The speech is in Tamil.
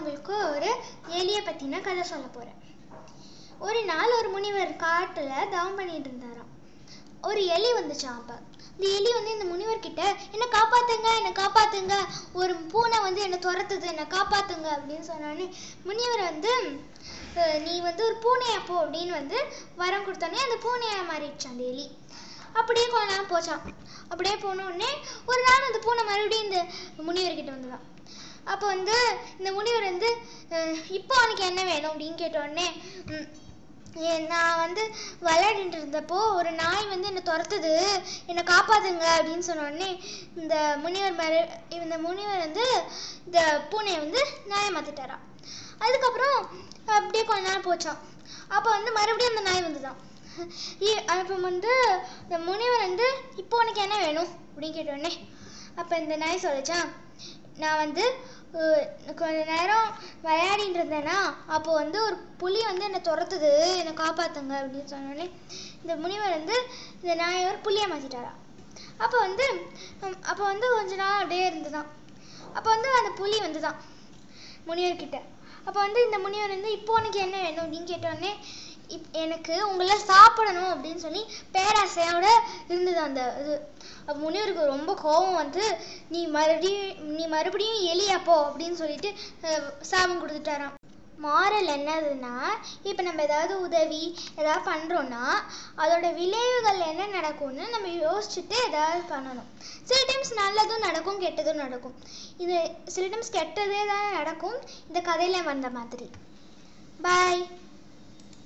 உங்களுக்கு ஒரு எலியை பற்றின கதை சொல்ல போகிறேன் ஒரு நாள் ஒரு முனிவர் காட்டில் தவம் பண்ணிட்டு இருந்தாராம். ஒரு எலி வந்துச்சாம் அப்போ. இந்த எலி வந்து இந்த முனிவர்கிட்ட என்னை காப்பாத்துங்க என்னை காப்பாத்துங்க. ஒரு பூனை வந்து என்னை துரத்துது என்னை காப்பாத்துங்க அப்படின்னு சொன்னோடனே முனிவர் வந்து நீ வந்து ஒரு பூனையா போ அப்படின்னு வந்து வரம் கொடுத்தோடனே அந்த பூனையா மாறிடுச்சு அந்த எலி. அப்படியே கொஞ்ச நேரம் போச்சான் அப்படியே போன உடனே ஒரு நாள் அந்த பூனை மறுபடியும் இந்த முனிவர்கிட்ட வந்துதான். அப்போ வந்து இந்த முனிவர் வந்து இப்போ உனக்கு என்ன வேணும்? அப்படின்னு கேட்ட உடனே நான் வந்து விளையாடிட்டு இருந்தப்போ ஒரு நாய் வந்து என்னை துரத்துது. என்னை காப்பாத்துங்க. அப்படின்னு சொன்னோடனே இந்த முனிவர் மறு இந்த முனிவர் வந்து இந்த பூனையை வந்து நாயை மாற்றிட்டாரா அதுக்கப்புறம் அப்படியே கொஞ்ச நேரம் போச்சான் அப்போ வந்து மறுபடியும் அந்த நாய் வந்துதான் இ- அப்போ வந்து இந்த முனிவர் வந்து இப்போ உனக்கு என்ன வேணும்? அப்படின்னு கேட்டோடனே அப்போ இந்த நாய் சொல்லிச்சான் நான் வந்து கொஞ்ச நேரம் விளையாடிட்டு இருந்தேனா அப்போ வந்து ஒரு புலி வந்து என்னை துரத்துது என்னை காப்பாத்துங்க அப்படின்னு சொன்னோடனே இந்த முனிவர் வந்து இந்த நாயை ஒரு புலியை மாத்திட்டாரா. அப்போ வந்து அப்போ வந்து கொஞ்ச நாள் அப்படியே இருந்துதான். அப்போ வந்து அந்த புலி வந்துதான் முனிவர்கிட்ட. அப்போ வந்து இந்த முனிவர் வந்து இப்போ உனக்கு என்ன வேணும்? அப்படின்னு கேட்டோடனே இப் எனக்கு உங்களை சாப்பிடணும் அப்படின்னு சொல்லி பேராசையோட இருந்தது அந்த இது. முனிவருக்கு ரொம்ப கோபம் வந்து நீ மறுபடியும் நீ மறுபடியும் எலியா போ அப்படின்னு சொல்லிட்டு சாபம் கொடுத்துட்டாராம். மாறல் என்னதுன்னா இப்போ நம்ம ஏதாவது உதவி ஏதாவது பண்ணுறோன்னா அதோட விளைவுகள் என்ன நடக்கும்னு நம்ம யோசிச்சுட்டு ஏதாவது பண்ணணும். சில டைம்ஸ் நல்லதும் நடக்கும் கெட்டதும் நடக்கும். இது சில டைம்ஸ் கெட்டதே தான் நடக்கும். இந்த கதையில வந்த மாதிரி. பாய்